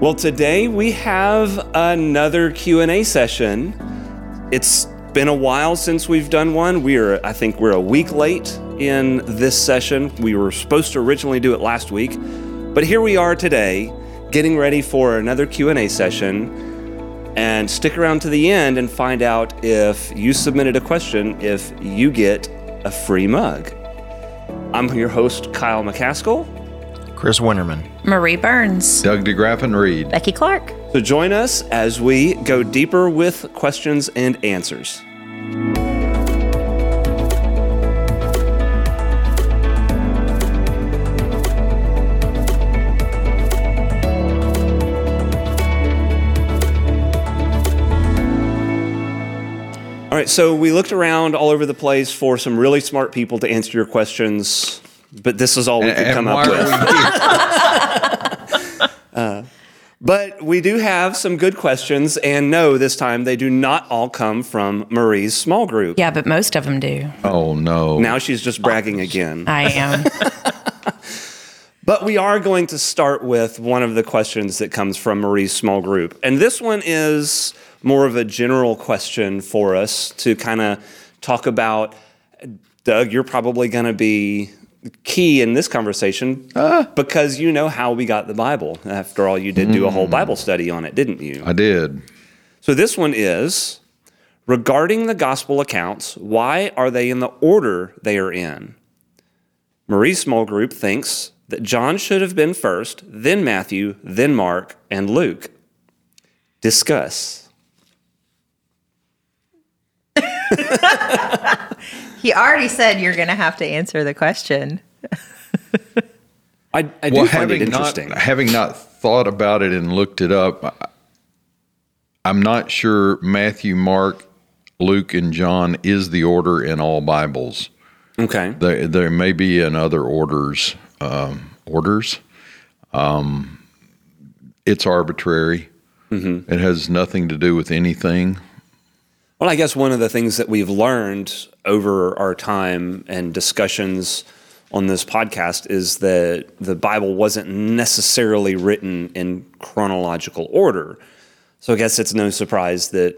Well, today we have another Q&A session. It's been a while since we've done one. We're I think we're a week late in this session. We were supposed to originally do it last week, but here we are today getting ready for another Q&A session. And stick around to the end and find out if you submitted a question if you get a free mug. I'm your host Kyle McCaskill. Chris Winterman. Marie Burns. Doug DeGraffin Reed. Becky Clark. So join us as we go deeper with questions and answers. All right, so we looked around all over the place for some really smart people to answer your questions, but this is all we could And come up with. we here? Uh, but we do have some good questions, and no, this time they do not all come from Marie's small group. Yeah, but most of them do. Oh no! Now she's just bragging again. I am. But we are going to start with one of the questions that comes from Marie's small group. And this one is more of a general question for us to kind of talk about. Doug, you're probably going to be key in this conversation uh. because you know how we got the Bible. After all, you did do a whole hmm. Bible study on it, didn't you? I did. So this one is regarding the gospel accounts, why are they in the order they are in? Marie's small group thinks that John should have been first, then Matthew, then Mark, and Luke. Discuss. He already said you're going to have to answer the question. I, I do Well, find it having not interesting. having not thought about it and looked it up, I- I'm not sure Matthew, Mark, Luke, and John is the order in all Bibles. okay. There, there may be in other orders. Um, orders. Um, it's arbitrary. Mm-hmm. It has nothing to do with anything. Well, I guess one of the things that we've learned over our time and discussions on this podcast is that the Bible wasn't necessarily written in chronological order. So I guess it's no surprise that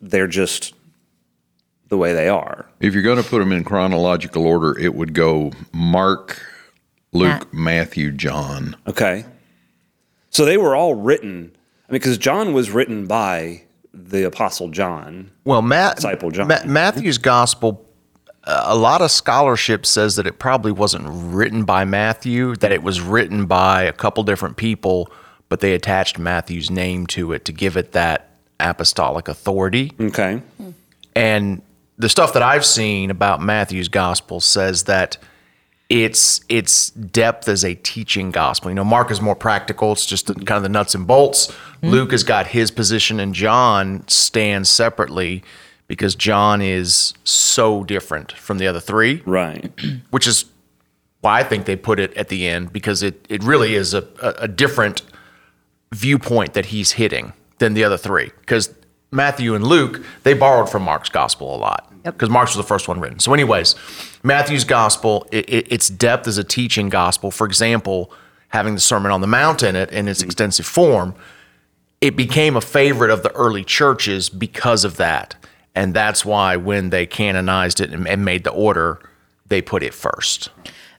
they're just the way they are. If you're going to put them in chronological order, it would go Mark, Luke, Matthew, John. Okay. So they were all written, I mean, because John was written by the Apostle John. Well, Matt, Disciple John. Ma- Matthew's gospel, uh, a lot of scholarship says that it probably wasn't written by Matthew, that it was written by a couple different people, but they attached Matthew's name to it to give it that apostolic authority. Okay. And the stuff that I've seen about Matthew's gospel says that its its depth as a teaching gospel. You know, Mark is more practical; it's just kind of the nuts and bolts. Mm-hmm. Luke has got his position, and John stands separately because John is so different from the other three, Right. which is why I think they put it at the end because it it really is a, a, different viewpoint that he's hitting than the other three. Because Matthew and Luke, they borrowed from Mark's gospel a lot. Because Mark's was the first one written. So, anyways, Matthew's gospel, it, it, its depth as a teaching gospel, for example, having the Sermon on the Mount in it in its mm-hmm. extensive form, it became a favorite of the early churches because of that. And that's why when they canonized it and, and made the order, they put it first.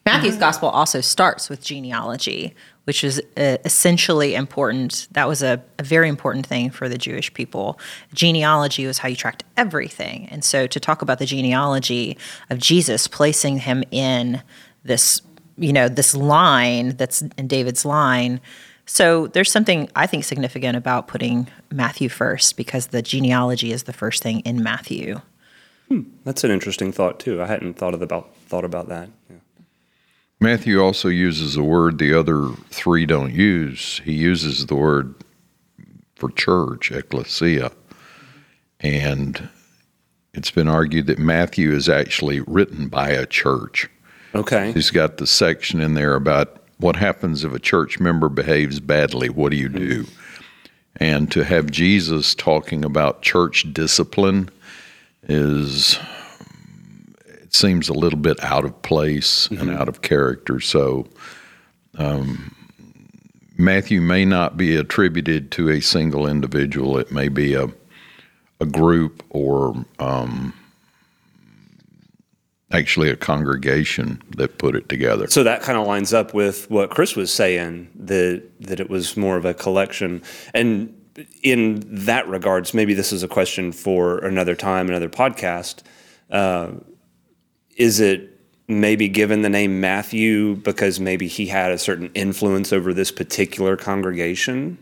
Matthew's gospel also starts with genealogy, which is uh, essentially important. That was a, a very important thing for the Jewish people. Genealogy was how you tracked everything. And so to talk about the genealogy of Jesus, placing him in this, you know, this line that's in David's line. So there's something I think significant about putting Matthew first because the genealogy is the first thing in Matthew. Hmm, that's an interesting thought too. I hadn't thought of about thought about that. Yeah. Matthew also uses a word the other three don't use. He uses the word for church, ecclesia. And it's been argued that Matthew is actually written by a church. Okay. He's got the section in there about what happens if a church member behaves badly, what do you do? And to have Jesus talking about church discipline is it seems a little bit out of place and out of character. So um, Matthew may not be attributed to a single individual. It may be a a group or um, actually a congregation that put it together. So that kind of lines up with what Chris was saying that that it was more of a collection. And in that regards, maybe this is a question for another time, another podcast. Uh, is it maybe given the name Matthew because maybe he had a certain influence over this particular congregation,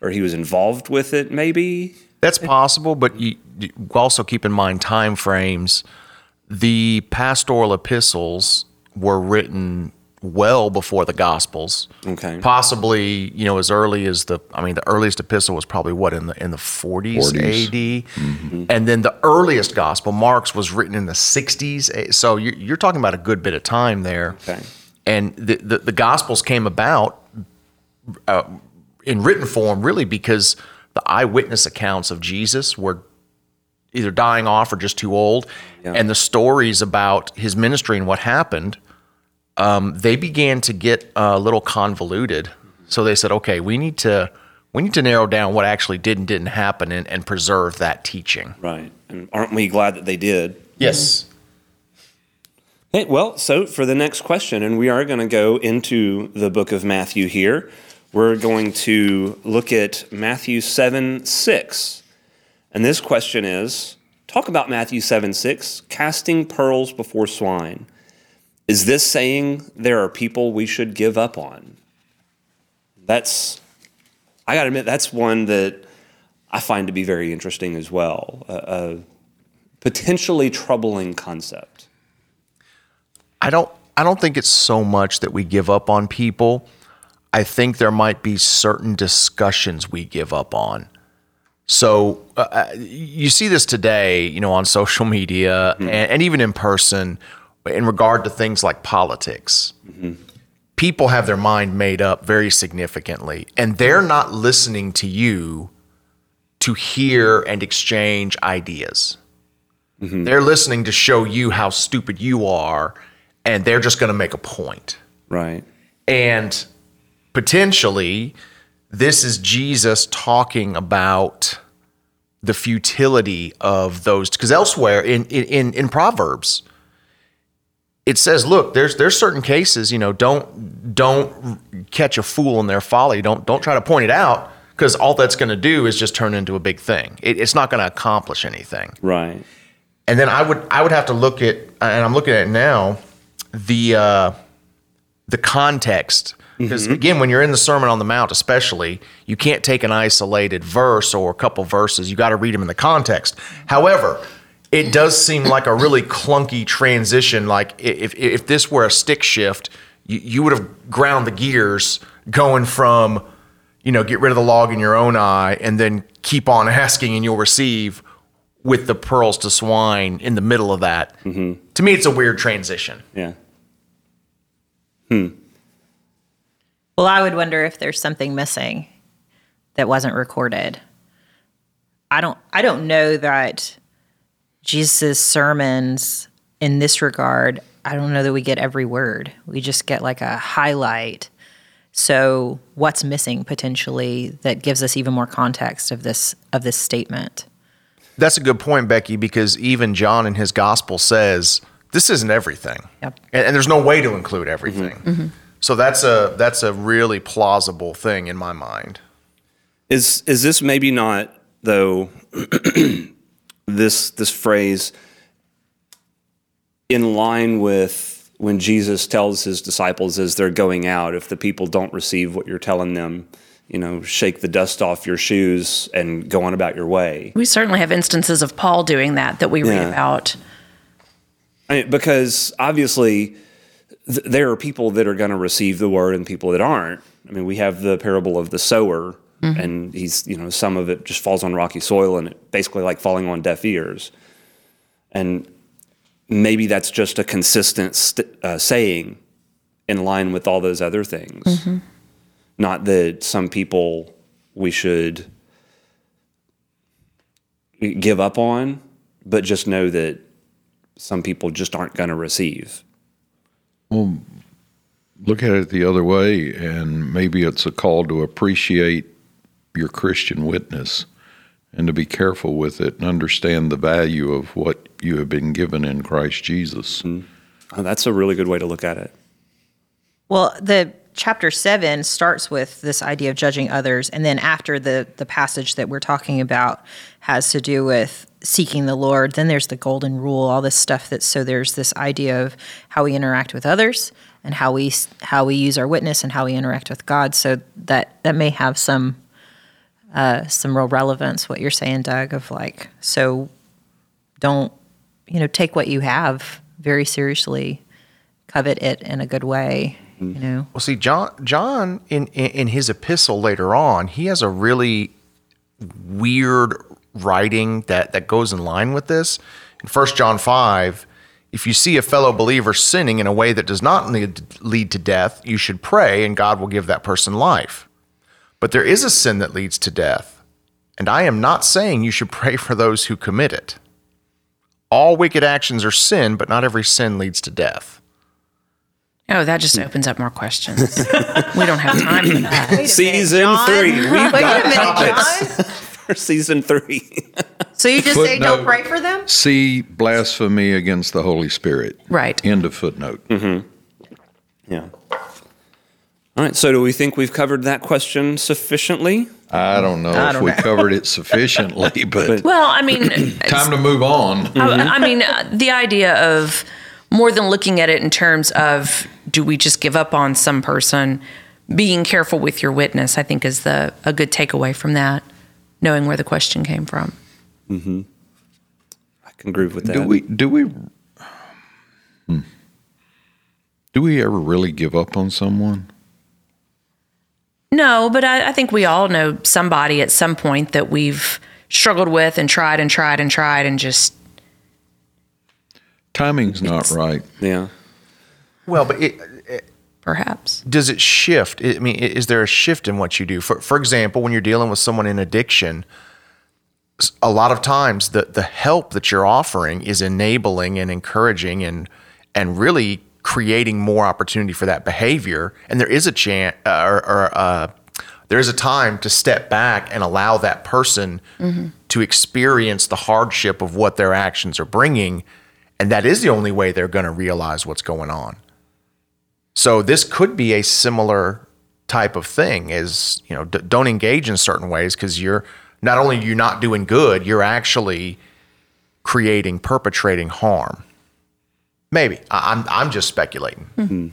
or he was involved with it? Maybe That's possible, but you, you also keep in mind time frames. The pastoral epistles were written well before the Gospels. Okay. Possibly, you know, as early as the I mean, the earliest epistle was probably what in the in the 40s, 40s. AD. And then the earliest gospel, Mark's was written in the 60s. eh, So you're, you're talking about a good bit of time there. Okay. And the, the, the gospels came about uh, in written form really because the eyewitness accounts of Jesus were either dying off or just too old. And the stories about his ministry and what happened, um, they began to get a little convoluted. So they said, okay, we need to we need to narrow down what actually did and didn't happen and, and preserve that teaching. right. And aren't we glad that they did? Yes. Hey, well, so for the next question, and we are going to go into the book of Matthew here. We're going to look at Matthew 7 6. And this question is talk about Matthew 7 6, casting pearls before swine. Is this saying there are people we should give up on? That's, I got to admit, that's one that I find to be very interesting as well. A potentially troubling concept. I don't I don't think it's so much that we give up on people. I think there might be certain discussions we give up on. So uh, uh, you see this today, you know, on social media and, and even in person, in regard to things like politics. People have their mind made up very significantly, and they're not listening to you to hear and exchange ideas. They're listening to show you how stupid you are, and they're just going to make a point. Right. And potentially, this is Jesus talking about the futility of those. Because elsewhere in, in, in Proverbs, it says, "Look, there's there's certain cases, you know, don't don't catch a fool in their folly. Don't don't try to point it out, because all that's going to do is just turn into a big thing. It, it's not going to accomplish anything." Right. and then I would I would have to look at and I'm looking at it now the uh, the context because mm-hmm. again when you're in the Sermon on the Mount especially you can't take an isolated verse or a couple verses you got to read them in the context. However, it does seem like a really clunky transition. Like if if this were a stick shift, you, you would have ground the gears going from you know get rid of the log in your own eye and then keep on asking and you'll receive with the pearls to swine in the middle of that. Mm-hmm. To me, it's a weird transition. Yeah. Hmm. Well, I would wonder if there's something missing that wasn't recorded. I don't I don't know that Jesus' sermons in this regard, I don't know that we get every word. We just get like a highlight. So, what's missing potentially that gives us even more context of this of this statement? That's a good point, Becky, because even John in his gospel says this isn't everything, Yep. and, and there's no way to include everything. Mm-hmm. Mm-hmm. So that's a that's a really plausible thing in my mind. Is is this maybe not though this this phrase in line with when Jesus tells his disciples as they're going out, if the people don't receive what you're telling them, you know, shake the dust off your shoes and go on about your way. We certainly have instances of Paul doing that that we read Yeah. about. I mean, because obviously th- there are people that are going to receive the word and people that aren't. I mean, we have the parable of the sower, and he's, you know, some of it just falls on rocky soil and it basically like falling on deaf ears. And maybe that's just a consistent st- uh, saying in line with all those other things. Not that some people we should give up on, but just know that some people just aren't going to receive. Look at it the other way, and maybe it's a call to appreciate your Christian witness and to be careful with it and understand the value of what you have been given in Christ Jesus. Hmm. Oh, that's a really good way to look at it. Well, the chapter seven starts with this idea of judging others, and then after the the passage that we're talking about has to do with seeking the Lord. Then there's the golden rule, all this stuff that so there's this idea of how we interact with others and how we how we use our witness and how we interact with God. So that that may have some uh, some real relevance. What you're saying, Doug, of like so don't you know take what you have very seriously, covet it in a good way. Mm-hmm. You know. Well, see, John, John in, in in his epistle later on, he has a really weird writing that that goes in line with this. In 1 John five, if you see a fellow believer sinning in a way that does not lead, lead to death, you should pray, and God will give that person life. But there is a sin that leads to death, and I am not saying you should pray for those who commit it. All wicked actions are sin, but not every sin leads to death. Oh, that just hmm. opens up more questions. we don't have time for that. Season John. three. We've Wait a got minute, topics John. for season three. So you just say don't pray for them? See blasphemy against the Holy Spirit. Right. End of footnote. Mm-hmm. yeah. All right. So, do we think we've covered that question sufficiently? I don't know I if don't we know. covered it sufficiently, but Well, I mean, time to move on. I, I mm-hmm. mean, uh, the idea of more than looking at it in terms of do we just give up on some person, being careful with your witness, I think is the a good takeaway from that, knowing where the question came from. I can agree with that. Do we do we hmm. do we ever really give up on someone? No, but I, I think we all know somebody at some point that we've struggled with and tried and tried and tried and just Timing's not right. Yeah. Well, but it, perhaps. does it shift? I mean, is there a shift in what you do? For for example, when you're dealing with someone in addiction, a lot of times the the help that you're offering is enabling and encouraging and and really creating more opportunity for that behavior. And there is a chance, uh, or, or uh, there is a time to step back and allow that person to experience the hardship of what their actions are bringing, and that is the only way they're going to realize what's going on. So this could be a similar type of thing is, you know, d- don't engage in certain ways because you're not only you're not doing good, you're actually creating, perpetrating harm. Maybe I- I'm I'm just speculating.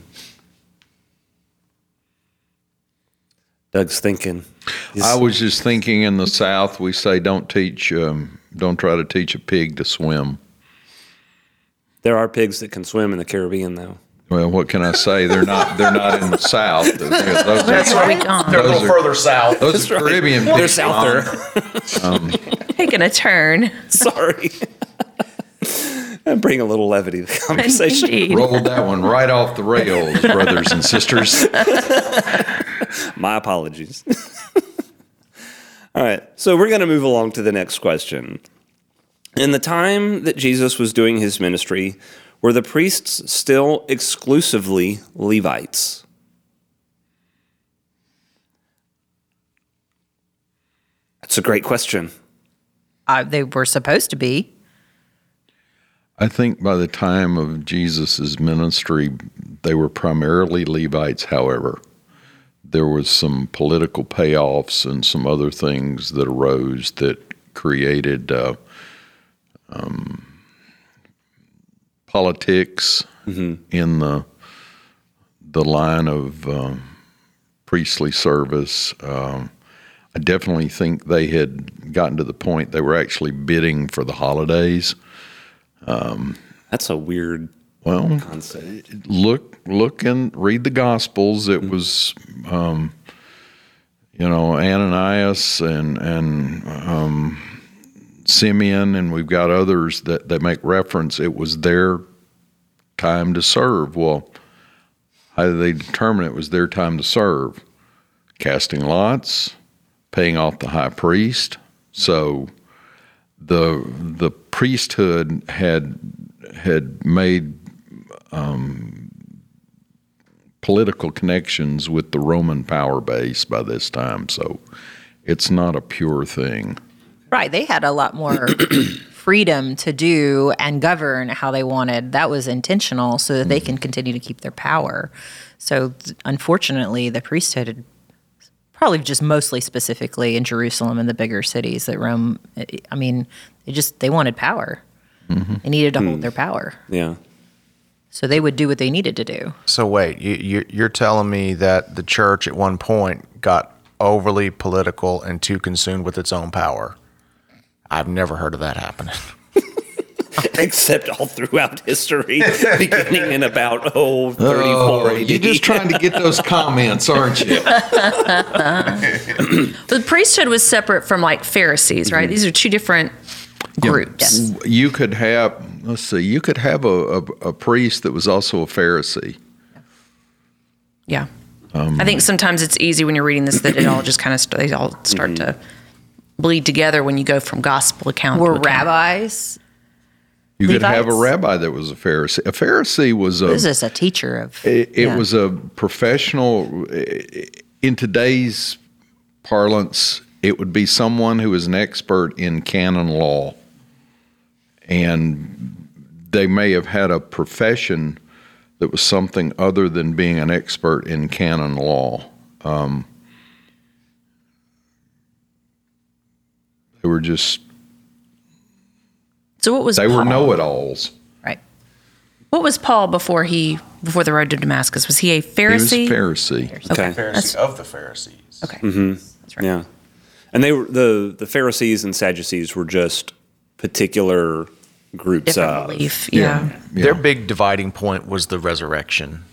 Doug's thinking. He's- I was just thinking in the South, we say don't teach, um, don't try to teach a pig to swim. there are pigs that can swim in the Caribbean, though. Well, what can I say? They're not. They're not in the South. Those That's are, where we gone. They're a little Those are- further south. those are Caribbean They're pigs. south there. Um, um, Taking a turn. Sorry. and bring a little levity to the conversation. Indeed. Rolled that one right off the rails, brothers and sisters. My apologies. All right. So we're going to move along to the next question. In the time that Jesus was doing his ministry, were the priests still exclusively Levites? That's a great question. Uh, they were supposed to be. I think by the time of Jesus' ministry, they were primarily Levites, however. There was some political payoffs and some other things that arose that created uh, um, politics in the the line of um, priestly service. Um, I definitely think they had gotten to the point they were actually bidding for the holidays. That's a weird Well, concept. look look and read the gospels it was um, you know ananias and and um, simeon and we've got others that, that make reference. It was their time to serve. Well how did they determine it was their time to serve? Casting lots paying off the high priest. So the the priesthood had had made um, political connections with the Roman power base by this time, so it's not a pure thing. Right. They had a lot more freedom to do and govern how they wanted. That was intentional so that they mm-hmm. can continue to keep their power. So, unfortunately, the priesthood had probably just mostly specifically in Jerusalem and the bigger cities that Rome, I mean, they just, they wanted power. Mm-hmm. They needed to hold mm. their power. Yeah. So they would do what they needed to do. So wait, you, you, you're telling me that the church at one point got overly political and too consumed with its own power? I've never heard of that happening. Except all throughout history, beginning in about oh, 34 AD. you're just trying to get those comments, aren't you? The priesthood was separate from like Pharisees, right? Mm-hmm. These are two different groups. You could have, let's see, you could have a, a, a priest that was also a Pharisee. Yeah. Um, I think sometimes it's easy when you're reading this that it all just kind of st- they all start mm-hmm. to bleed together when you go from gospel account Were to account. rabbis? You could have a rabbi that was a Pharisee. A Pharisee was a This is a teacher of. It, it yeah. was a professional. In today's parlance, it would be someone who is an expert in canon law, and they may have had a profession that was something other than being an expert in canon law. Um, they were just So what was they were know-it-alls. right. What was Paul before he before the road to Damascus? Was he a pharisee He was a Pharisee? Pharisee. Okay. Pharisee of the Pharisees. Okay. mm-hmm. That's right. Yeah. And they were the the Pharisees and Sadducees were just particular groups Different of belief. Yeah. Their big dividing point was the resurrection.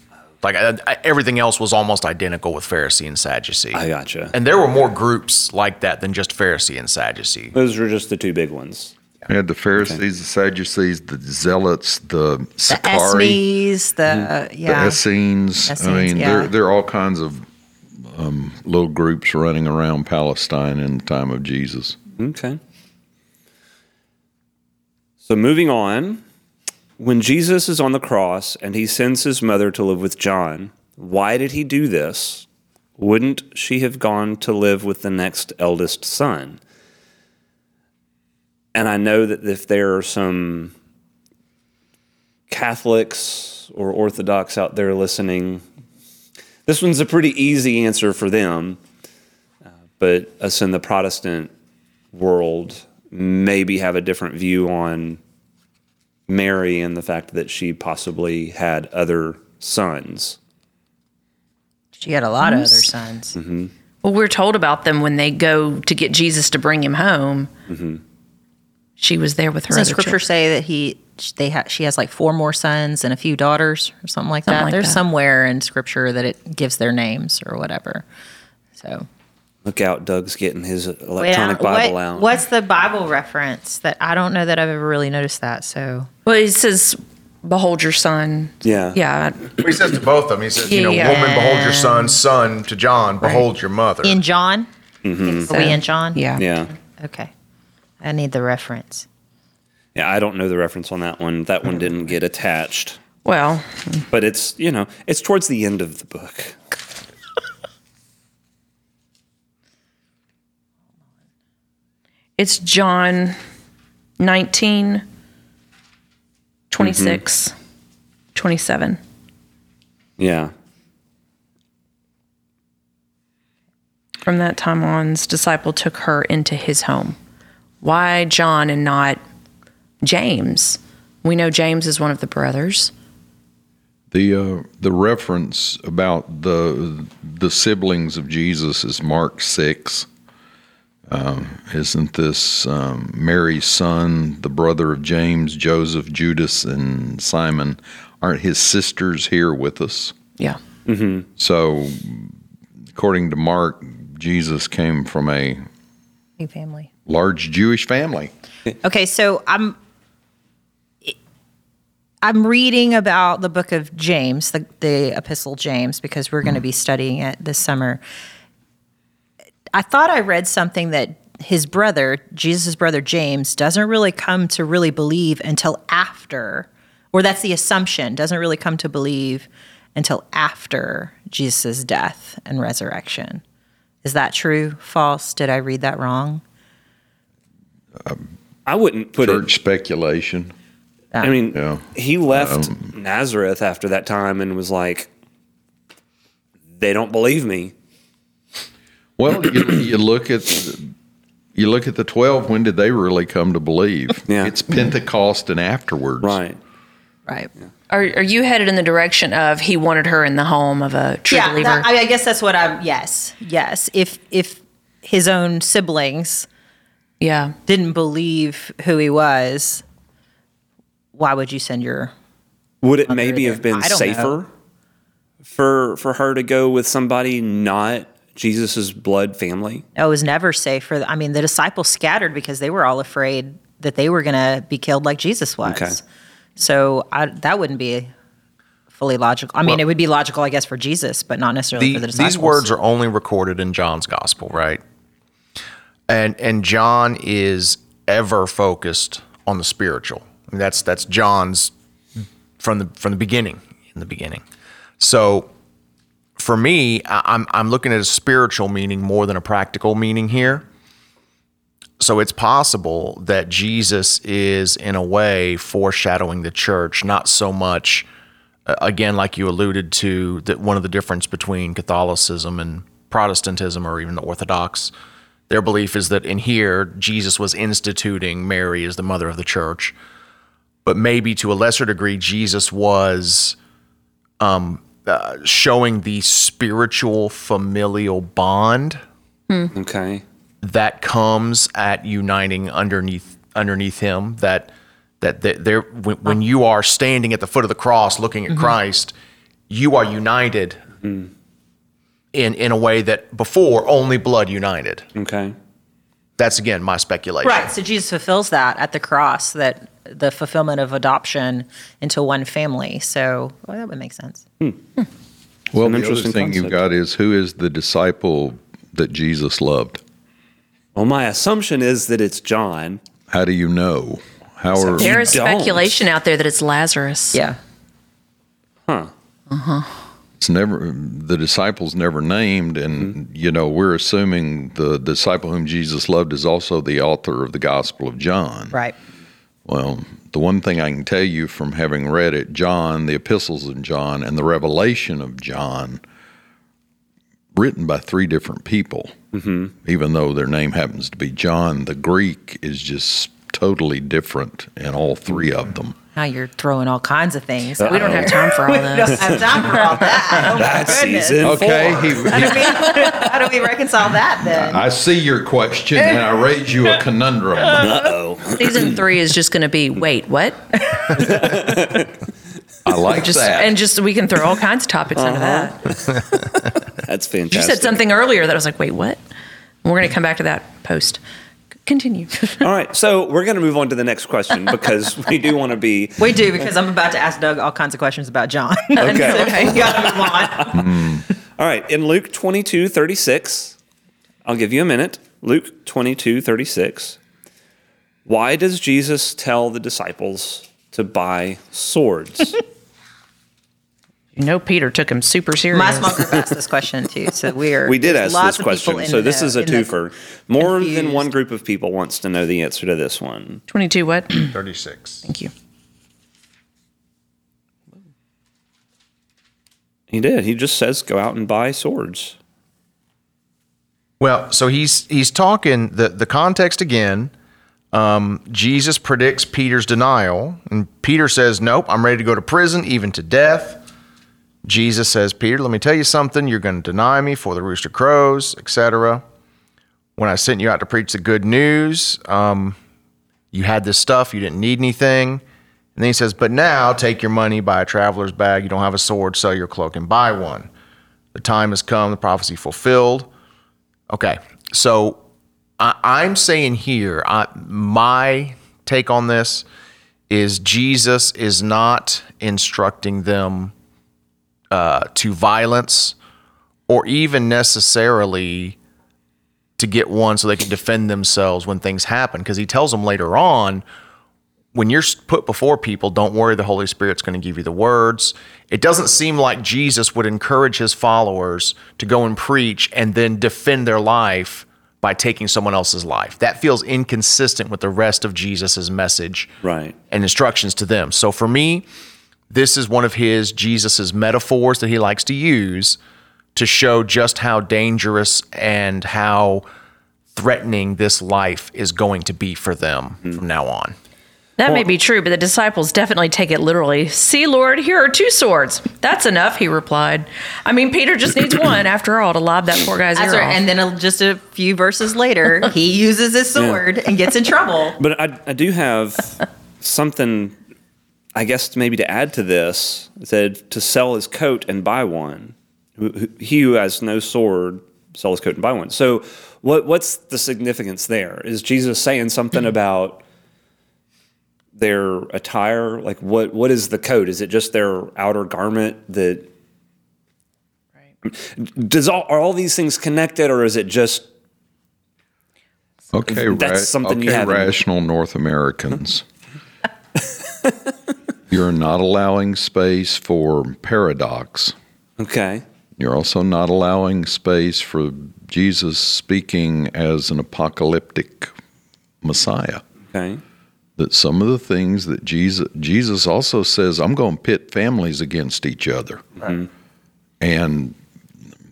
Like I, I, everything else was almost identical with Pharisee and Sadducee. I gotcha. and there were more groups like that than just Pharisee and Sadducee. Those were just the two big ones. We had the Pharisees, the Sadducees, the Zealots, the The Sicarii, Esmes, the the yeah. Essenes. I mean, yeah. there there are all kinds of um, little groups running around Palestine in the time of Jesus. Okay. So moving on, when Jesus is on the cross and he sends his mother to live with John, why did he do this? Wouldn't she have gone to live with the next eldest son? And I know that if there are some Catholics or Orthodox out there listening, this one's a pretty easy answer for them. But us in the Protestant world maybe have a different view on Mary and the fact that she possibly had other sons. She had a lot of other sons. Mm-hmm. Well, we're told about them when they go to get Jesus to bring him home. Mm-hmm. She was there with her Doesn't Scripture children. say that he they ha- she has like four more sons and a few daughters or something like that? like There's that. somewhere in Scripture that it gives their names or whatever. So Look out, Doug's getting his electronic I- Bible what- out. What's the Bible reference that I don't know that I've ever really noticed that? So Well, it says, "Behold your son." Yeah. Yeah. He says to both of them, he says, you know, Yeah. woman, behold your son, son to John, behold your mother. in John, mm-hmm. are we in John? Yeah. Yeah. Okay, I need the reference. Yeah, I don't know the reference on that one. That one didn't get attached. Well, But it's, you know, it's towards the end of the book. It's John 19, 26, 27. Yeah. From that time on, his disciple took her into his home. Why John and not James? We know James is one of the brothers. The uh, the reference about the the siblings of Jesus is Mark six. Um, isn't this um, Mary's son, the brother of James, Joseph, Judas, and Simon? Aren't his sisters here with us? Yeah. So, according to Mark, Jesus came from a Big family. large Jewish family. Okay, so I'm I'm reading about the book of James, the, the epistle James, because we're going to be studying it this summer. I thought I read something that his brother, Jesus' brother James, doesn't really come to really believe until after, or that's the assumption, doesn't really come to believe until after Jesus' death and resurrection. Is that true? False? Did I read that wrong? I wouldn't put it. Church it. speculation. I mean, Yeah. he left um, Nazareth after that time and was like, "They don't believe me." Well, you, you look at you look at the twelve. When did they really come to believe? Yeah. It's Pentecost and afterwards. Right. Right. Are, are you headed in the direction of he wanted her in the home of a true yeah, believer? that, I, I guess that's what I'm. Yes, yes. If if his own siblings yeah. didn't believe who he was, why would you send your? Would it maybe there. have been safer know. for for her to go with somebody not Jesus's blood family? It was never safe for. I mean, the disciples scattered because they were all afraid that they were going to be killed like Jesus was. Okay. So I, that wouldn't be fully logical. I mean, it would be logical, I guess, for Jesus, but not necessarily The- for the disciples. these words are only recorded in John's gospel, right? And and John is ever focused on the spiritual. I mean, that's that's John's from the from the beginning. In the beginning, so for me, I'm I'm looking at a spiritual meaning more than a practical meaning here. So it's possible that Jesus is in a way foreshadowing the church, not so much uh, again, like you alluded to, that one of the difference between Catholicism and Protestantism, or even the Orthodox, their belief is that in here Jesus was instituting Mary as the mother of the church, but maybe to a lesser degree Jesus was um, uh, showing the spiritual familial bond Okay. that comes at uniting underneath underneath him that that, that there when, when you are standing at the foot of the cross looking at Christ you are united in in a way that before only blood united Okay. That's again my speculation Right. So Jesus fulfills that at the cross, that the fulfillment of adoption into one family. So well, that would make sense. Hmm. Hmm. Well, an the other interesting thing you've got is who is the disciple that Jesus loved? Well, my assumption is that it's John. How do you know? How are There is don't. speculation out there that it's Lazarus. Yeah. Uh-huh. It's never the disciples never named, and you know we're assuming the disciple whom Jesus loved is also the author of the Gospel of John. Right. Well, the one thing I can tell you from having read it, John, the epistles of John, and the revelation of John, written by three different people, mm-hmm. even though their name happens to be John, the Greek is just totally different in all three of them. Now you're throwing all kinds of things. We don't have time for all We don't this. have time for all that. Oh my That's season Okay, four. he, he- How do we reconcile that then? I see your question, and I raise you a conundrum. Uh-oh. Season three is just going to be wait, what? I like Just that. and just we can throw all kinds of topics into uh-huh. that. That's fantastic. You said something earlier that I was like, wait, what? We're going to come back to that post. C- Continue. All right, so we're going to move on to the next question because we do want to be. We do because I'm about to ask Doug all kinds of questions about John. Okay. so we gotta move on. All right, in Luke 22 36, I'll give you a minute. Luke 22 36. Why does Jesus tell the disciples to buy swords? You know, Peter took him super serious. My small group asked this question too, so we're We did ask this question, so this the- is a twofer. More than one group of people wants to know the answer to this one. 22 what? 36 Thank you. He did. He just says, go out and buy swords. Well, so he's he's talking the the context again. Um, Jesus predicts Peter's denial, and Peter says, "Nope, I'm ready to go to prison, even to death." Jesus says, "Peter, let me tell you something. You're going to deny me for the rooster crows, etc." When I sent you out to preach the good news, um, you had this stuff. You didn't need anything. And then he says, "But now take your money, buy a traveler's bag. You don't have a sword, sell your cloak and buy one. The time has come. The prophecy fulfilled." Okay, so I, I'm saying here, I, my take on this is Jesus is not instructing them uh, to violence or even necessarily to get one so they can defend themselves when things happen, because he tells them later on when you're put before people, don't worry, the Holy Spirit's going to give you the words. It doesn't seem like Jesus would encourage his followers to go and preach and then defend their life by taking someone else's life. That feels inconsistent with the rest of Jesus's message Right. and instructions to them. So for me, this is one of his Jesus's metaphors that he likes to use to show just how dangerous and how threatening this life is going to be for them from now on. That may be true, but the disciples definitely take it literally. See, Lord, here are two swords. That's enough, he replied. I mean, Peter just needs one, after all, to lob that poor guy's That's ear right. off. And then a- just a few verses later, he uses his sword and gets in trouble. But I, I do have something, I guess, maybe to add to this. It said to sell his coat and buy one. Who- who- He who has no sword, sell his coat and buy one. So, what what's the significance there? Is Jesus saying something about their attire? Like, what what is the coat? Is it just their outer garment that? Does all are all these things connected, or is it just Okay, That's ra- something you okay, haven't- rational North Americans. You're not allowing space for paradox. okay? You're also not allowing space for Jesus speaking as an apocalyptic Messiah. Okay. That some of the things that Jesus Jesus also says, I'm going to pit families against each other, mm-hmm. and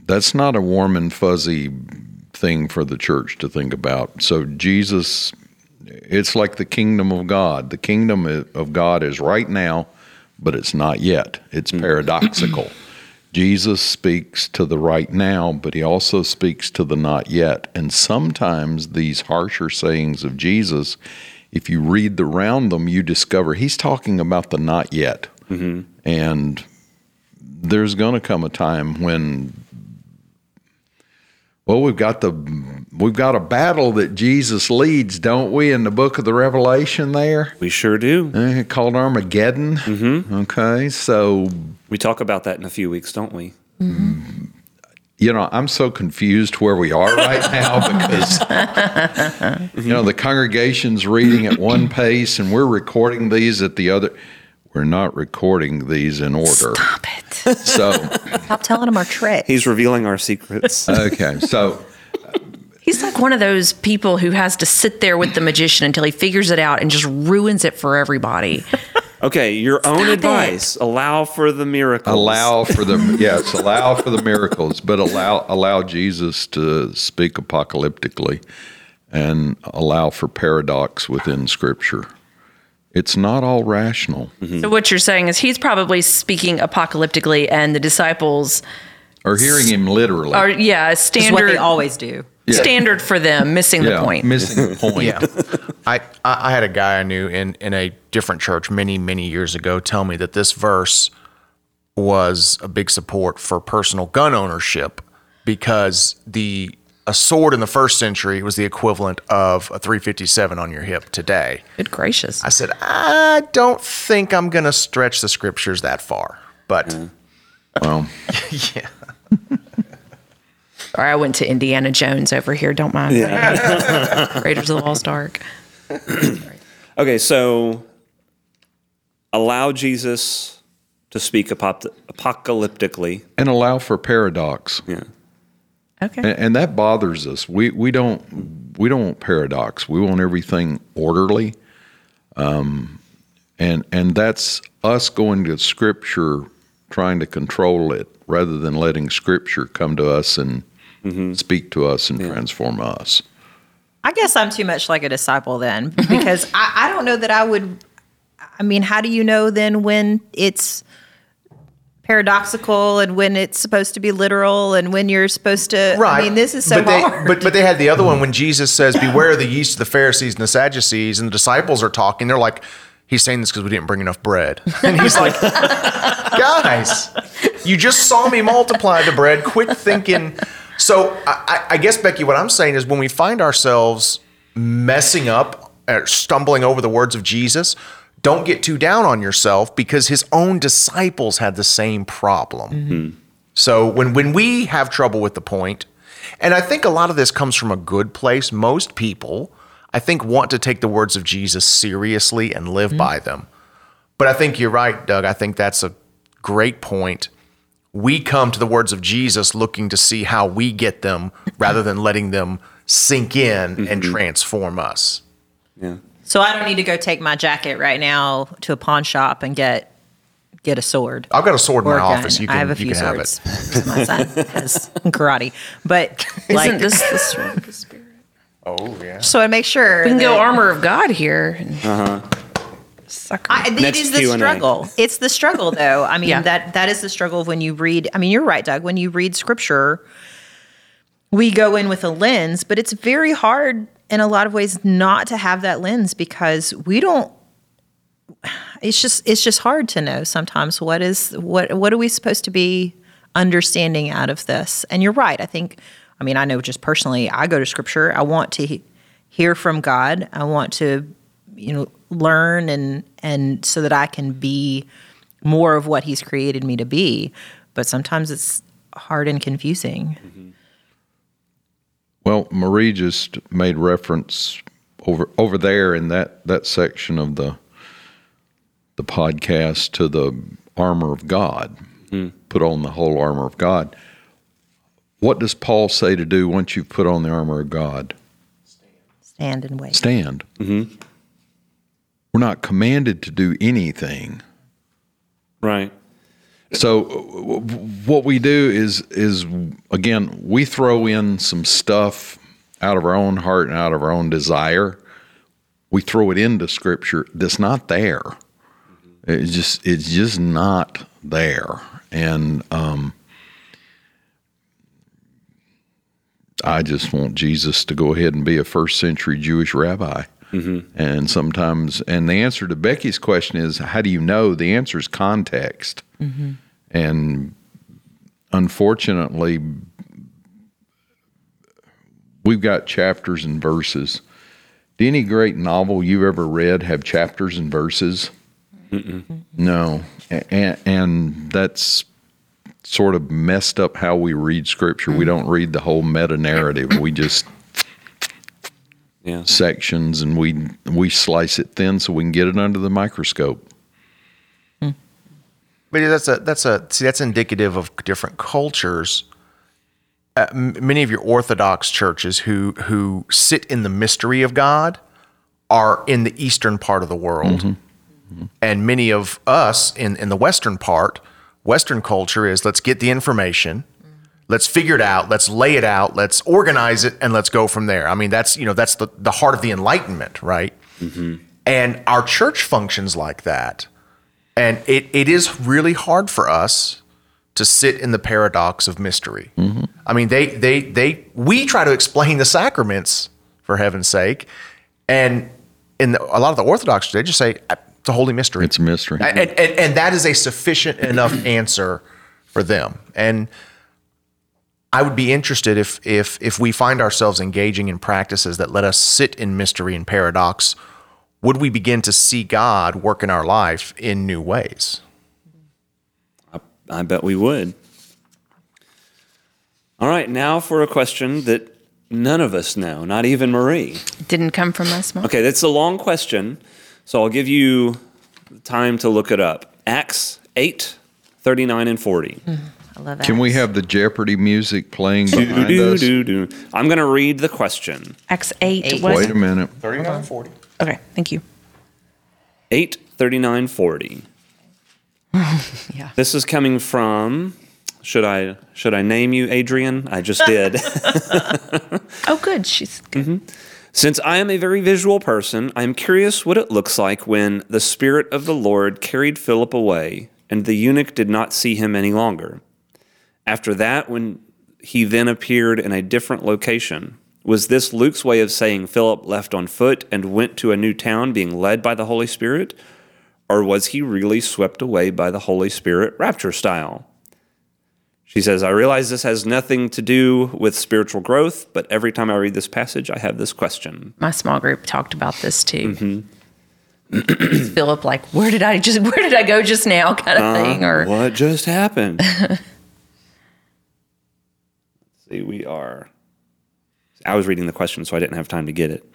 that's not a warm and fuzzy thing for the church to think about. So Jesus, it's like the kingdom of God. The kingdom of God is right now, but it's not yet. It's hmm. paradoxical. Jesus speaks to the right now, but he also speaks to the not yet. And sometimes these harsher sayings of Jesus, if you read around them, you discover he's talking about the not yet. Mm-hmm. And there's going to come a time when well we've got the we've got a battle that Jesus leads don't we in the book of the revelation there We sure do. Eh, called Armageddon mm-hmm. okay so We talk about that in a few weeks, don't we? you know I'm so confused where we are right now because you know the congregation's reading at one pace and we're recording these at the other we're not recording these in order Stop it. So Stop telling him our trick. He's revealing our secrets. okay so He's like one of those people who has to sit there with the magician until he figures it out and just ruins it for everybody. Okay, your own Stop it. advice. Allow for the miracles. allow for the yes allow for the miracles but allow allow jesus to speak apocalyptically and allow for paradox within scripture it's not all rational mm-hmm. So what you're saying is he's probably speaking apocalyptically, and the disciples are hearing him literally are yeah Which is what standard they always do. standard for them, missing yeah, the point. missing the point Yeah. I, I I had a guy I knew in, in a different church many, many years ago tell me that this verse was a big support for personal gun ownership because the a sword in the first century was the equivalent of a 357 on your hip today. Good gracious! I said, I don't think I'm going to stretch the scriptures that far. But well yeah. Or I went to Indiana Jones over here. Don't mind. Raiders of the Lost Ark. Okay, so allow Jesus to speak apop- apocalyptically. and allow for paradox Yeah. Okay. and, and that bothers us. We we don't we don't want paradox. We want everything orderly. Um, and and that's us going to scripture trying to control it rather than letting scripture come to us and speak to us and transform us. I guess I'm too much like a disciple then, because I, I don't know that I would. I mean, how do you know then when it's paradoxical and when it's supposed to be literal and when you're supposed to? Right. I mean, this is so but they, hard. But but they had the other one when Jesus says, "Beware of the yeast of the Pharisees and the Sadducees," and the disciples are talking. They're like, "He's saying this because we didn't bring enough bread," and he's like, "Guys, you just saw me multiply the bread. Quit thinking." So I, I- I guess Becky, what I'm saying is when we find ourselves messing up, or stumbling over the words of Jesus. Don't get too down on yourself because his own disciples had the same problem. Mm-hmm. So when when we have trouble with the point, and I think a lot of this comes from a good place, most people I think, want to take the words of Jesus seriously and live mm-hmm. by them. But I think you're right, Doug. I think that's a great point. We come to the words of Jesus looking to see how we get them rather than letting them sink in and mm-hmm. transform us. Yeah. So I don't need to go take my jacket right now to a pawn shop and get get a sword. I've got a sword in my office. You can, I have a you few can have swords. it. my son has karate, but Isn't like, this the sword of the spirit? Oh, yeah. so I make sure We can go armor of God here. and uh-huh. Sucker. I, it Next is the Q&A. struggle. It's the struggle, though. I mean, Yeah. that that is the struggle of when you read. I mean, you're right, Doug. When you read scripture, we go in with a lens, but it's very hard in a lot of ways not to have that lens because we don't. It's just it's just hard to know sometimes what is what what are we supposed to be understanding out of this. And you're right. I think. I mean, I know just personally, I go to scripture. I want to he- hear from God. I want to you know learn and and so that I can be more of what he's created me to be but sometimes it's hard and confusing mm-hmm. Well, Marie just made reference over over there in that that section of the the podcast to the armor of God. Put on the whole armor of God. What does Paul say to do once you've put on the armor of God? stand and wait Stand. Mm-hmm. We're not commanded to do anything. Right. So w- what we do is is again we throw in some stuff out of our own heart and out of our own desire. We throw it into Scripture that's not there. It's just it's just not there, and um, I just want Jesus to go ahead and be a first century Jewish rabbi. And sometimes, and the answer to Becky's question is, how do you know? The answer is context. Mm-hmm. And unfortunately, we've got chapters and verses. Do any great novel you've ever read have chapters and verses? No. And, and that's sort of messed up how we read scripture. We mm. don't read the whole meta narrative. We just Yeah. sections and we we slice it thin so we can get it under the microscope. But that's a that's a see that's indicative of different cultures. Uh, m- many of your Orthodox churches who who sit in the mystery of God are in the eastern part of the world, mm-hmm. Mm-hmm. and many of us in in the western part, Western culture is let's get the information, mm-hmm. let's figure it out, let's lay it out, let's organize it, and let's go from there. I mean that's you know that's the the heart of the Enlightenment, right? And our church functions like that. And it, it is really hard for us to sit in the paradox of mystery. I mean, they, they, they, we try to explain the sacraments for heaven's sake. And in the, a lot of the Orthodox, they just say "Uh, it's a holy mystery. It's a mystery. And, and, and that is a sufficient enough answer for them. And I would be interested if, if, if we find ourselves engaging in practices that let us sit in mystery and paradox, would we begin to see God work in our life in new ways? I bet we would. All right, now for a question that none of us know, not even Marie. Didn't come from us, Mom. Okay, that's a long question, so I'll give you time to look it up. Acts 8, 39 and 40. Mm, i love that Can we have the Jeopardy music playing behind Do, us? do, do. I'm going to read the question. Acts 8. Eight. Wait a minute. 39, 40. Okay, thank you. 83940. Yeah. This is coming from should I should I name you Adrian? I just did. Oh, good. She's good. Mm-hmm. Since I am a very visual person, I am curious what it looks like when the Spirit of the Lord carried Philip away, and the eunuch did not see him any longer. After that, when he then appeared in a different location, was this Luke's way of saying Philip left on foot and went to a new town being led by the Holy Spirit? Or was he really swept away by the Holy Spirit rapture style? She says, I realize this has nothing to do with spiritual growth, but every time I read this passage, I have this question. My small group talked about this too. Mm-hmm. Philip, like, where did I just, where did I go just now, kind of Uh-huh. thing, or What just happened? See, we are. I was reading the question, so I didn't have time to get it.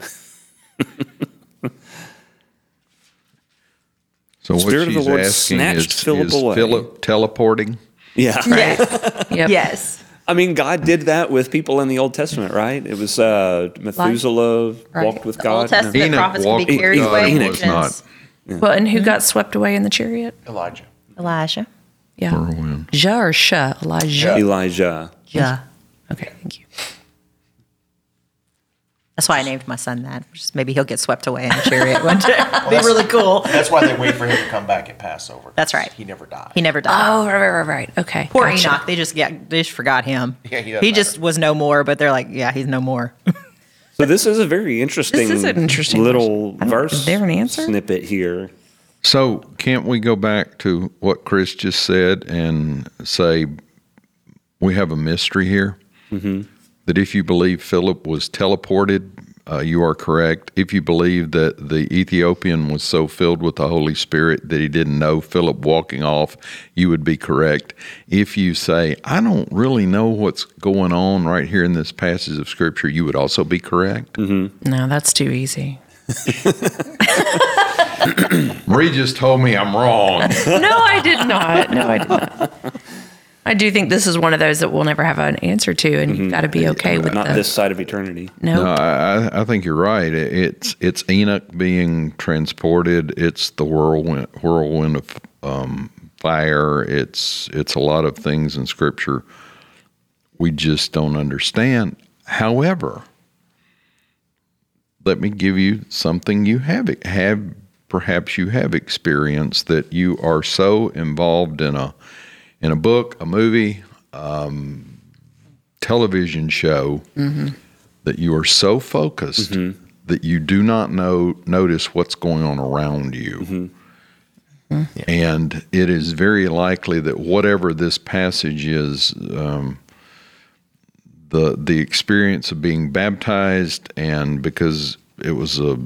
So what Spirit of the she's Lord asking snatched is, Philip is away. Philip teleporting? Yeah. Yes. Yep. yes. I mean, God did that with people in the Old Testament, right? It was uh, Methuselah Right. walked with The God. Old Testament Enoch prophets can walked be with carried God, away. he in was visions. Well, and who got swept away in the chariot? Elijah. Elijah. Yeah. Whirlwind. Ja or Sha? Elijah. Elijah. Yeah. Okay, thank you. That's why I named my son that. Just maybe he'll get swept away in a chariot one day. Be really cool. That's why they wait for him to come back at Passover. That's right. He never died. He never died. Oh, right, right, right, right. Okay. Poor gotcha. Enoch. They just yeah, they just forgot him. Yeah, he doesn't just was no more. But they're like, yeah, he's no more. So this is a very interesting, This is an interesting little question. I don't- verse is there an answer? snippet here. So can't we go back to what Chris just said and say we have a mystery here? Mm-hmm. That if you believe Philip was teleported, uh, you are correct. If you believe that the Ethiopian was so filled with the Holy Spirit that he didn't know Philip walking off, you would be correct. If you say, I don't really know what's going on right here in this passage of Scripture, you would also be correct. No, that's too easy. Marie just told me I'm wrong. No, I did not. No, I did not. I do think this is one of those that we'll never have an answer to, and you've got to be okay with Not the, this side of eternity. No, No, I, I- I think you're right. It's it's Enoch being transported. It's the whirlwind whirlwind of um, fire. It's it's a lot of things in Scripture we just don't understand. However, let me give you something you have have perhaps you have experienced that you are so involved in a in a book, a movie, um, television show that you are so focused that you do not know notice what's going on around you. And it is very likely that whatever this passage is, um, the the experience of being baptized, and because it was a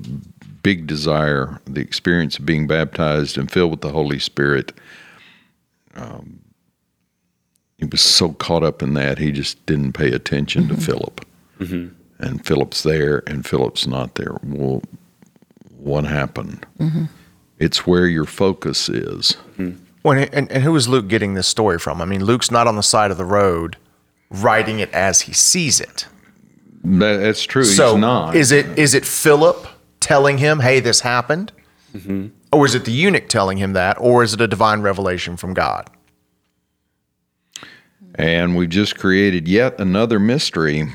big desire, the experience of being baptized and filled with the Holy Spirit, um, he was so caught up in that he just didn't pay attention to mm-hmm. Philip. Mm-hmm. And Philip's there, and Philip's not there. Well, what happened? Mm-hmm. It's where your focus is. When and, and who is Luke getting this story from? I mean, Luke's not on the side of the road writing it as he sees it. That, that's true. so He's not. is it is it Philip telling him, "Hey, this happened," or is it the eunuch telling him that, or is it a divine revelation from God? And we've just created yet another mystery.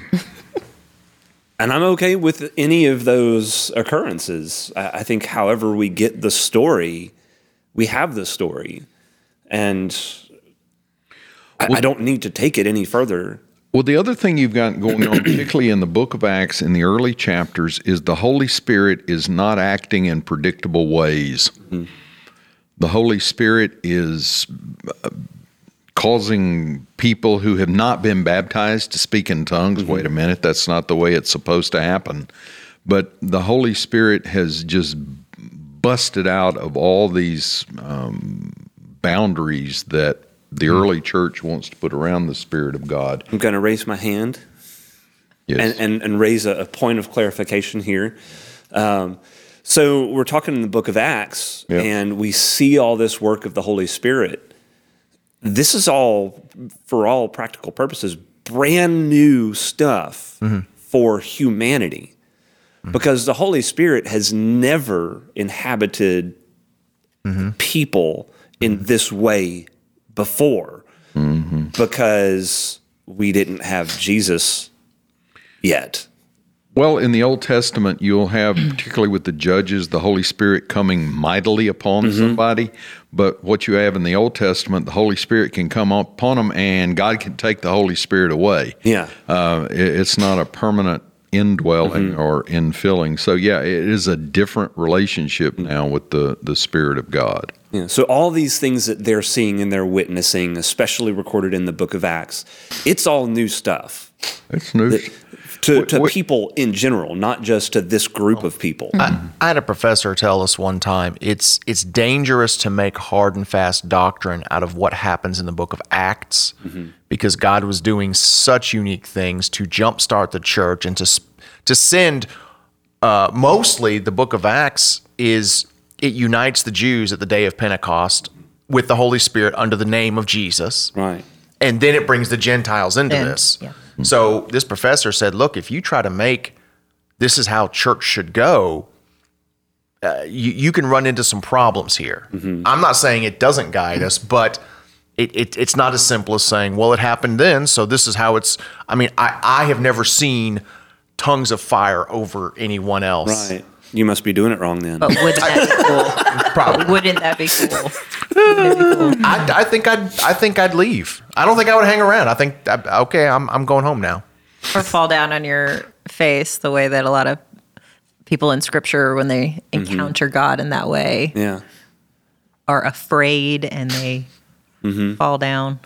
And I'm okay with any of those occurrences. I, I think, however, we get the story, we have the story. And I, I don't need to take it any further. Well, the other thing you've got going on, particularly in the book of Acts in the early chapters, is the Holy Spirit is not acting in predictable ways. The Holy Spirit is uh, causing people who have not been baptized to speak in tongues. Wait a minute, that's not the way it's supposed to happen. But the Holy Spirit has just busted out of all these um, boundaries that the early church wants to put around the Spirit of God. I'm going to raise my hand Yes. and, and, and raise a, a point of clarification here. Um, so we're talking in the book of Acts, Yeah. and we see all this work of the Holy Spirit. This is all, for all practical purposes, brand new stuff for humanity because the Holy Spirit has never inhabited people in this way before because we didn't have Jesus yet. Well, in the Old Testament, you'll have, particularly with the judges, the Holy Spirit coming mightily upon Mm-hmm. somebody. But what you have in the Old Testament, the Holy Spirit can come upon them and God can take the Holy Spirit away. Yeah. Uh, it- it's not a permanent indwelling Mm-hmm. or infilling. So, yeah, it is a different relationship now with the, the Spirit of God. Yeah. So all these things that they're seeing and they're witnessing, especially recorded in the book of Acts, it's all new stuff It's new. to, to what- people in general, not just to this group of people. I, I had a professor tell us one time it's it's dangerous to make hard and fast doctrine out of what happens in the book of Acts because God was doing such unique things to jumpstart the church and to to send uh, mostly the book of Acts is it unites the Jews at the day of Pentecost with the Holy Spirit under the name of Jesus. Right. And then it brings the Gentiles into And- this. yeah. So this professor said, look, if you try to make this is how church should go, uh, you, you can run into some problems here. I'm not saying it doesn't guide us, but it, it, it's not as simple as saying, well, it happened then, so this is how it's. I mean, I, I have never seen tongues of fire over anyone else. Right. You must be doing it wrong then. But wouldn't that be cool? Probably. Wouldn't that be cool? I, I think I'd I think I'd leave. I don't think I would hang around. I think I, okay, I'm I'm going home now. Or fall down on your face the way that a lot of people in scripture, when they mm-hmm. encounter God in that way, yeah. are afraid and they mm-hmm. fall down.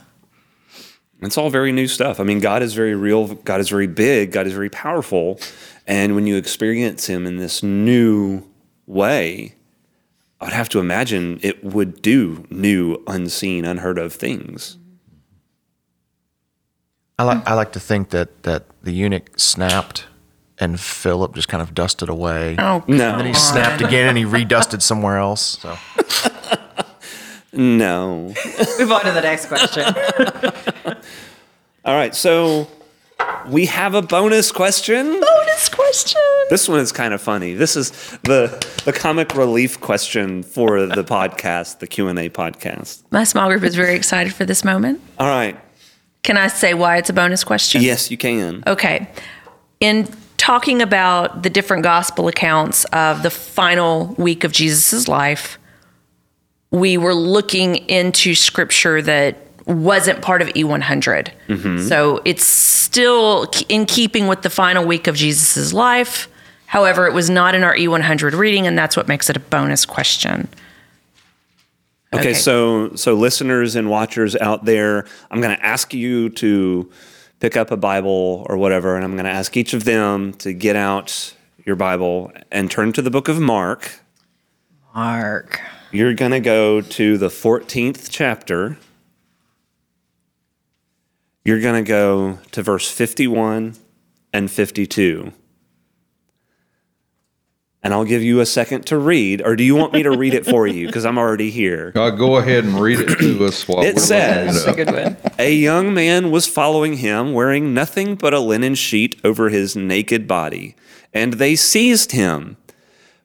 It's all very new stuff. I mean, God is very real. God is very big. God is very powerful. And when you experience Him in this new way, I'd have to imagine it would do new, unseen, unheard of things. I like I like to think that that the eunuch snapped and Philip just kind of dusted away. Oh, No. And then he snapped again and he redusted somewhere else. So No. Move on to the next question. All right. So we have a bonus question. bonus question. This one is kind of funny. This is the the comic relief question for the podcast, the Q and A podcast. My small group is very excited for this moment. All right. Can I say why it's a bonus question? Yes, you can. Okay. In talking about the different gospel accounts of the final week of Jesus' life, we were looking into scripture that wasn't part of E100. Mm-hmm. So it's still in keeping with the final week of Jesus' life. However, it was not in our E100 reading, and that's what makes it a bonus question. Okay, Okay. so so listeners and watchers out there, I'm going to ask you to pick up a Bible or whatever, and I'm going to ask each of them to get out your Bible and turn to the book of Mark. Mark. You're going to go to the 14th chapter. You're going to go to verse 51 and 52. And I'll give you a second to read, or do you want me to read it for you? Because I'm already here. Uh, go ahead and read it to us while It we're says- it up. A young man was following him, wearing nothing but a linen sheet over his naked body, and they seized him.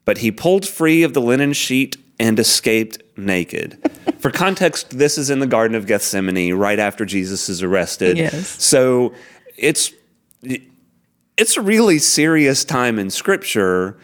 But he pulled free of the linen sheet and escaped naked. For context, this is in the Garden of Gethsemane, right after Jesus is arrested. Yes. So it's it's a really serious time in Scripture.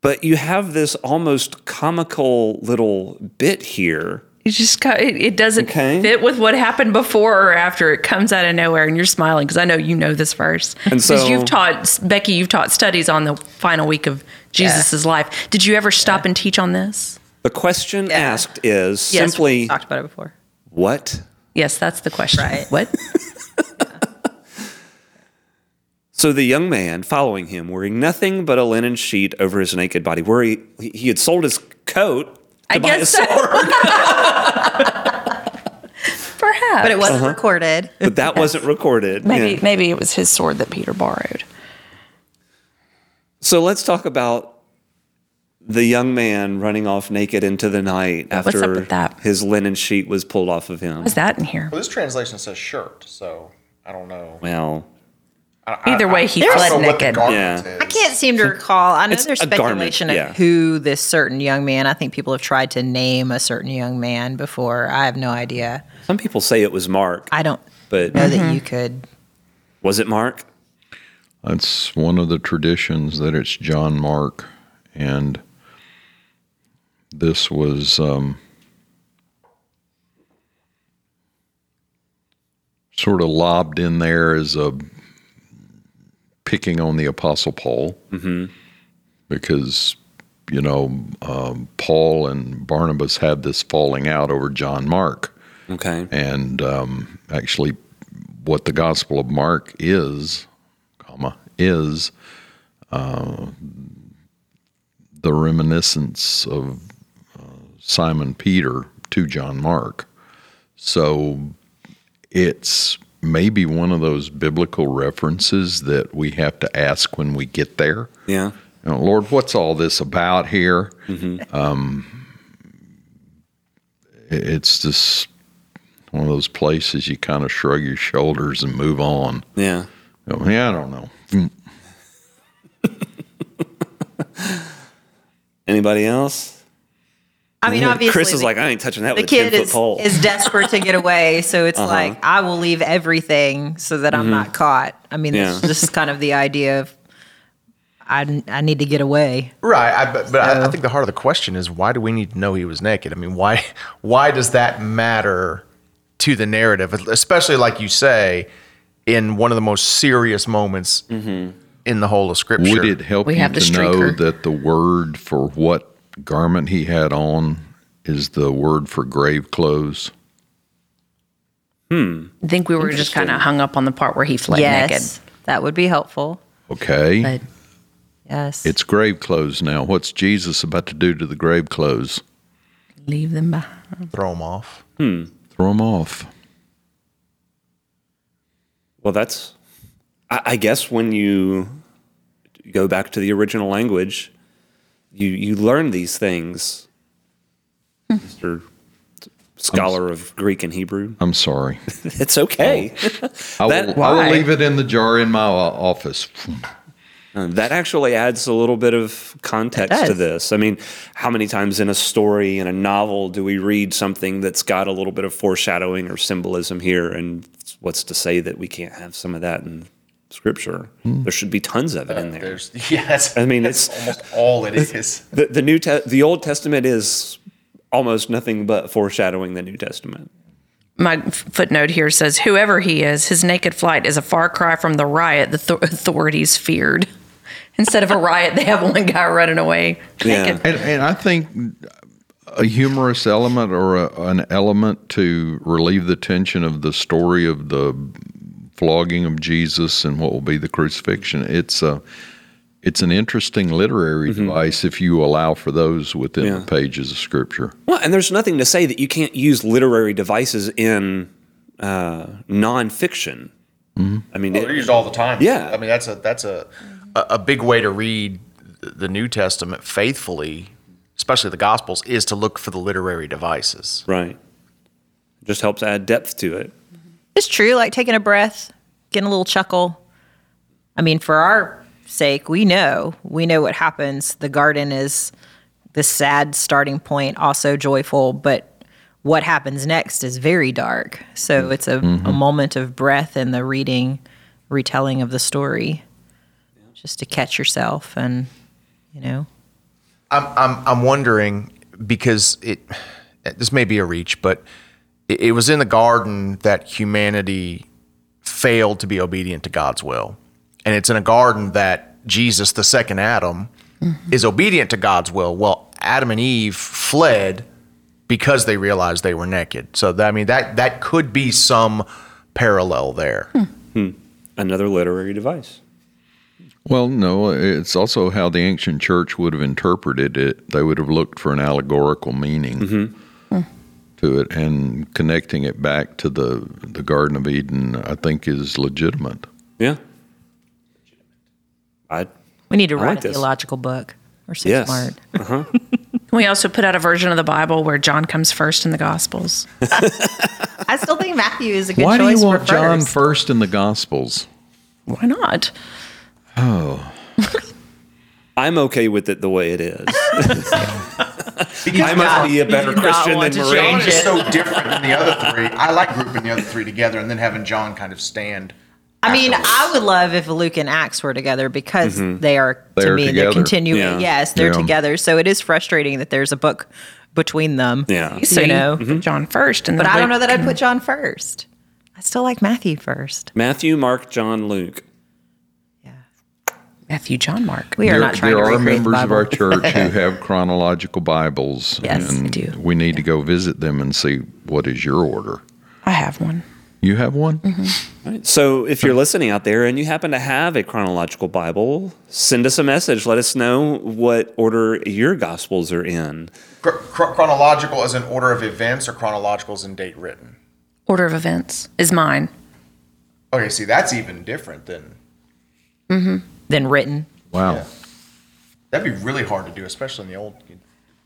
But you have this almost comical little bit here You just got, it, it doesn't Okay. fit with what happened before or after. It comes out of nowhere, and you're smiling because I know you know this verse. Because so- you've taught Becky, you've taught studies on the final week of Jesus' life. Did you ever stop and teach on this? The question Yeah. asked is Yes, simply We talked about it before. what? Yes, that's the question. Right. What? So the young man following him, wearing nothing but a linen sheet over his naked body, where he, he had sold his coat to I buy guess a so. sword, Perhaps. But it wasn't uh-huh. recorded. but that wasn't recorded. maybe Yeah. maybe it was his sword that Peter borrowed. So let's talk about the young man running off naked into the night after that? his linen sheet was pulled off of him. What's that in here? Well, this translation says shirt, so I don't know. Well, Either way, he fled I don't know what the naked. Yeah. I can't seem to recall. I know It's there's a garment, speculation yeah. of who this certain young man. I think people have tried to name a certain young man before. I have no idea. some people say it was Mark, I don't but know that you could. was it Mark? That's one of the traditions that it's John Mark, and this was um, sort of lobbed in there as a picking on the Apostle Paul, because you know um, Paul and Barnabas had this falling out over John Mark. Okay. And um, actually, what the Gospel of Mark is, is uh, the reminiscence of uh, Simon Peter to John Mark. So it's maybe one of those biblical references that we have to ask when we get there. Yeah. You know, Lord, what's all this about here? Mm-hmm. Um, it's just one of those places you kind of shrug your shoulders and move on. Yeah. You know, yeah, I don't know. Mm. Anybody else? I mean, obviously, Chris is the- like, I ain't touching that the with kid foot is, pole. is desperate to get away, so it's Uh-huh. like I will leave everything so that I'm not caught. I mean, that's Yeah. just kind of the idea of I, I need to get away. Right, I, but, but I, I think the heart of the question is why do we need to know he was naked? I mean, why why does that matter to the narrative, especially like you say, in one of the most serious moments in the whole of Scripture? Would it help We you have the to know streaker. that the word for what garment he had on is the word for grave clothes? Hmm. I think we were just kind of hung up on the part where he fled yes, naked. that would be helpful. Okay. But Yes, it's grave clothes now. What's Jesus about to do to the grave clothes? leave them behind. throw them off? Hmm. Throw them off. Well, that's, I, I guess, when you go back to the original language, you you learn these things, Mister Scholar of Greek and Hebrew. I'm sorry. It's okay. I That- will, I will leave it in the jar in my o- office. Uh, that actually adds a little bit of context to this. I mean, how many times in a story, in a novel, do we read something that's got a little bit of foreshadowing or symbolism here? And what's to say that we can't have some of that in Scripture? Hmm. There should be tons of it in there. There's yeah, I mean, that's it's- almost all it is. The, the New Te- the Old Testament is almost nothing but foreshadowing the New Testament. My footnote here says, whoever he is, his naked flight is a far cry from the riot the th- authorities feared. Instead of a riot, they have one guy running away Yeah. And, and I think a humorous element or a, an element to relieve the tension of the story of the flogging of Jesus and what will be the crucifixion. It's a it's an interesting literary device if you allow for those within Yeah. the pages of Scripture. Well, and there's nothing to say that you can't use literary devices in uh, nonfiction. I mean, Well, it- they're used all the time. Yeah. I mean that's a that's a a, a big way to read the New Testament faithfully, especially the Gospels, is to look for the literary devices. right. Just helps add depth to it. Mm-hmm. it's true. Like taking a breath, getting a little chuckle. I mean, for our sake, we know we know what happens. The garden is the sad starting point, also joyful, but what happens next is very dark. So mm-hmm. it's a, a mm-hmm. moment of breath in the reading, retelling of the story, just to catch yourself and you know. I'm I'm I'm wondering because it this may be a reach, but it, it was in the garden that humanity failed to be obedient to God's will, and it's in a garden that Jesus, the second Adam, mm-hmm. is obedient to God's will. Well, Adam and Eve fled because they realized they were naked. So that, I mean that that could be some parallel there. Hmm. Hmm. Another literary device. Well, no, it's also how the ancient church would have interpreted it. They would have looked for an allegorical meaning mm-hmm. hmm. to it, and connecting it back to the the Garden of Eden, I think, is legitimate. Yeah. I We need to I write like a this. theological book. We're so yes. smart. Uh-huh. We also put out a version of the Bible where John comes first in the Gospels. I still think Matthew is a good Why do you want for John first. first in the Gospels? Why not? Oh. I'm okay with it the way it is. I must be a better Christian than to Marie. John change is so different than the other three. I like grouping the other three together and then having John kind of stand. I mean, afterwards. I would love if Luke and Acts were together because mm-hmm. they are to They're me they're continuing. Yeah. Yes, they're Yeah. together. So it is frustrating that there's a book between them. Yeah. So you you know. put John first, and But I don't know that I'd put John first. I still like Matthew first. Matthew, Mark, John, Luke. Yeah. Matthew, John, Mark. We are there not trying there to are recreate the members of our church who have chronological Bibles, Yes, and I do. we need to go visit them and see what is your order. I have one. You have one? Mm-hmm. So if you're listening out there and you happen to have a chronological Bible, send us a message. Let us know what order your Gospels are in. Chro- chro- chronological as in order of events or chronological as in date written? Order of events is mine. Okay, see, that's even different than Than written. Wow. Yeah. that'd be really hard to do, especially in the old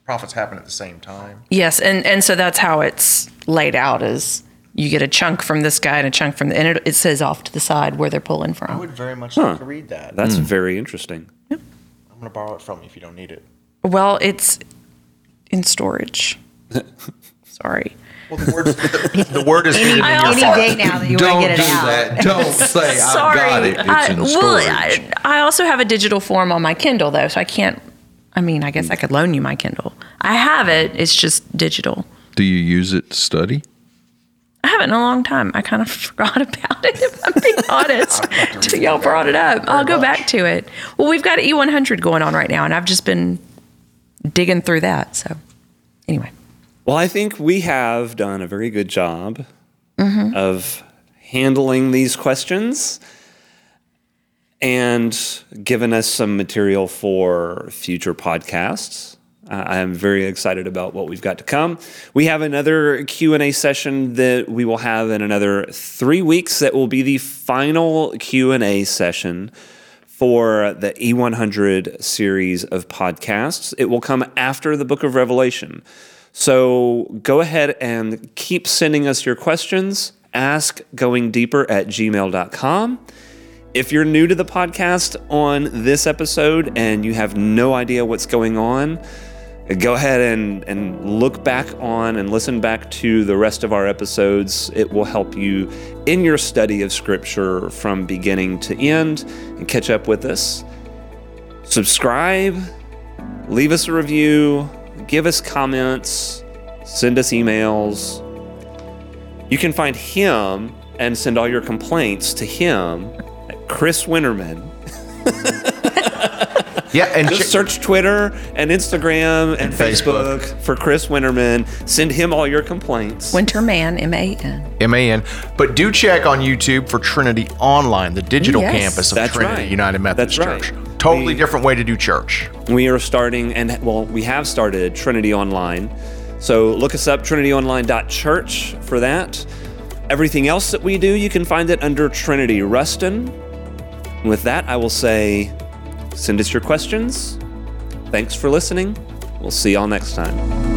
prophets happen at the same time. Yes, and and so that's how it's laid out is you get a chunk from this guy and a chunk from the and it, it says off to the side where they're pulling from. I would very much like to read that. That's mm. very interesting. I'm going to borrow it from you if you don't need it. Well, it's in storage. Sorry. Well, the, words, the, the word is hidden in your also- heart. Any day now that you want Don't to get do it out. that. Don't say Sorry. I've got it. It's I, in well, storage. I, I also have a digital form on my Kindle though, so I can't. I mean, I guess I could loan you my Kindle. I have it. It's just digital. do you use it to study? I haven't in a long time. I kind of forgot about it, if I'm being honest, till y'all brought it up. I'll go back to it. Well, we've got E100 going on right now, and I've just been digging through that. So, anyway, Well, I think we have done a very good job of handling these questions and given us some material for future podcasts. Uh, I am very excited about what we've got to come. We have another Q&A session that we will have in another 3 weeks that will be the final Q&A session for the E100 series of podcasts. It will come after the book of Revelation. So go ahead and keep sending us your questions. Ask going deeper at gmail.com. If you're new to the podcast on this episode and you have no idea what's going on, go ahead and, and look back on and listen back to the rest of our episodes. It will help you in your study of Scripture from beginning to end and catch up with us. Subscribe, leave us a review, give us comments, send us emails. You can find him and send all your complaints to him at Chris Winterman. Yeah, and Just ch- search Twitter and Instagram and, And Facebook. Facebook. for Chris Winterman. Send him all your complaints. Winterman, M A N. M-A-N. But do check on YouTube for Trinity Online, the digital Yes. campus of That's Trinity right. United Methodist That's right. Totally We- different way to do church. We are starting, and well, we have started Trinity Online. So look us up, trinityonline.church for that. Everything else that we do, you can find it under Trinity Ruston. With that, I will say send us your questions. Thanks for listening. We'll see y'all next time.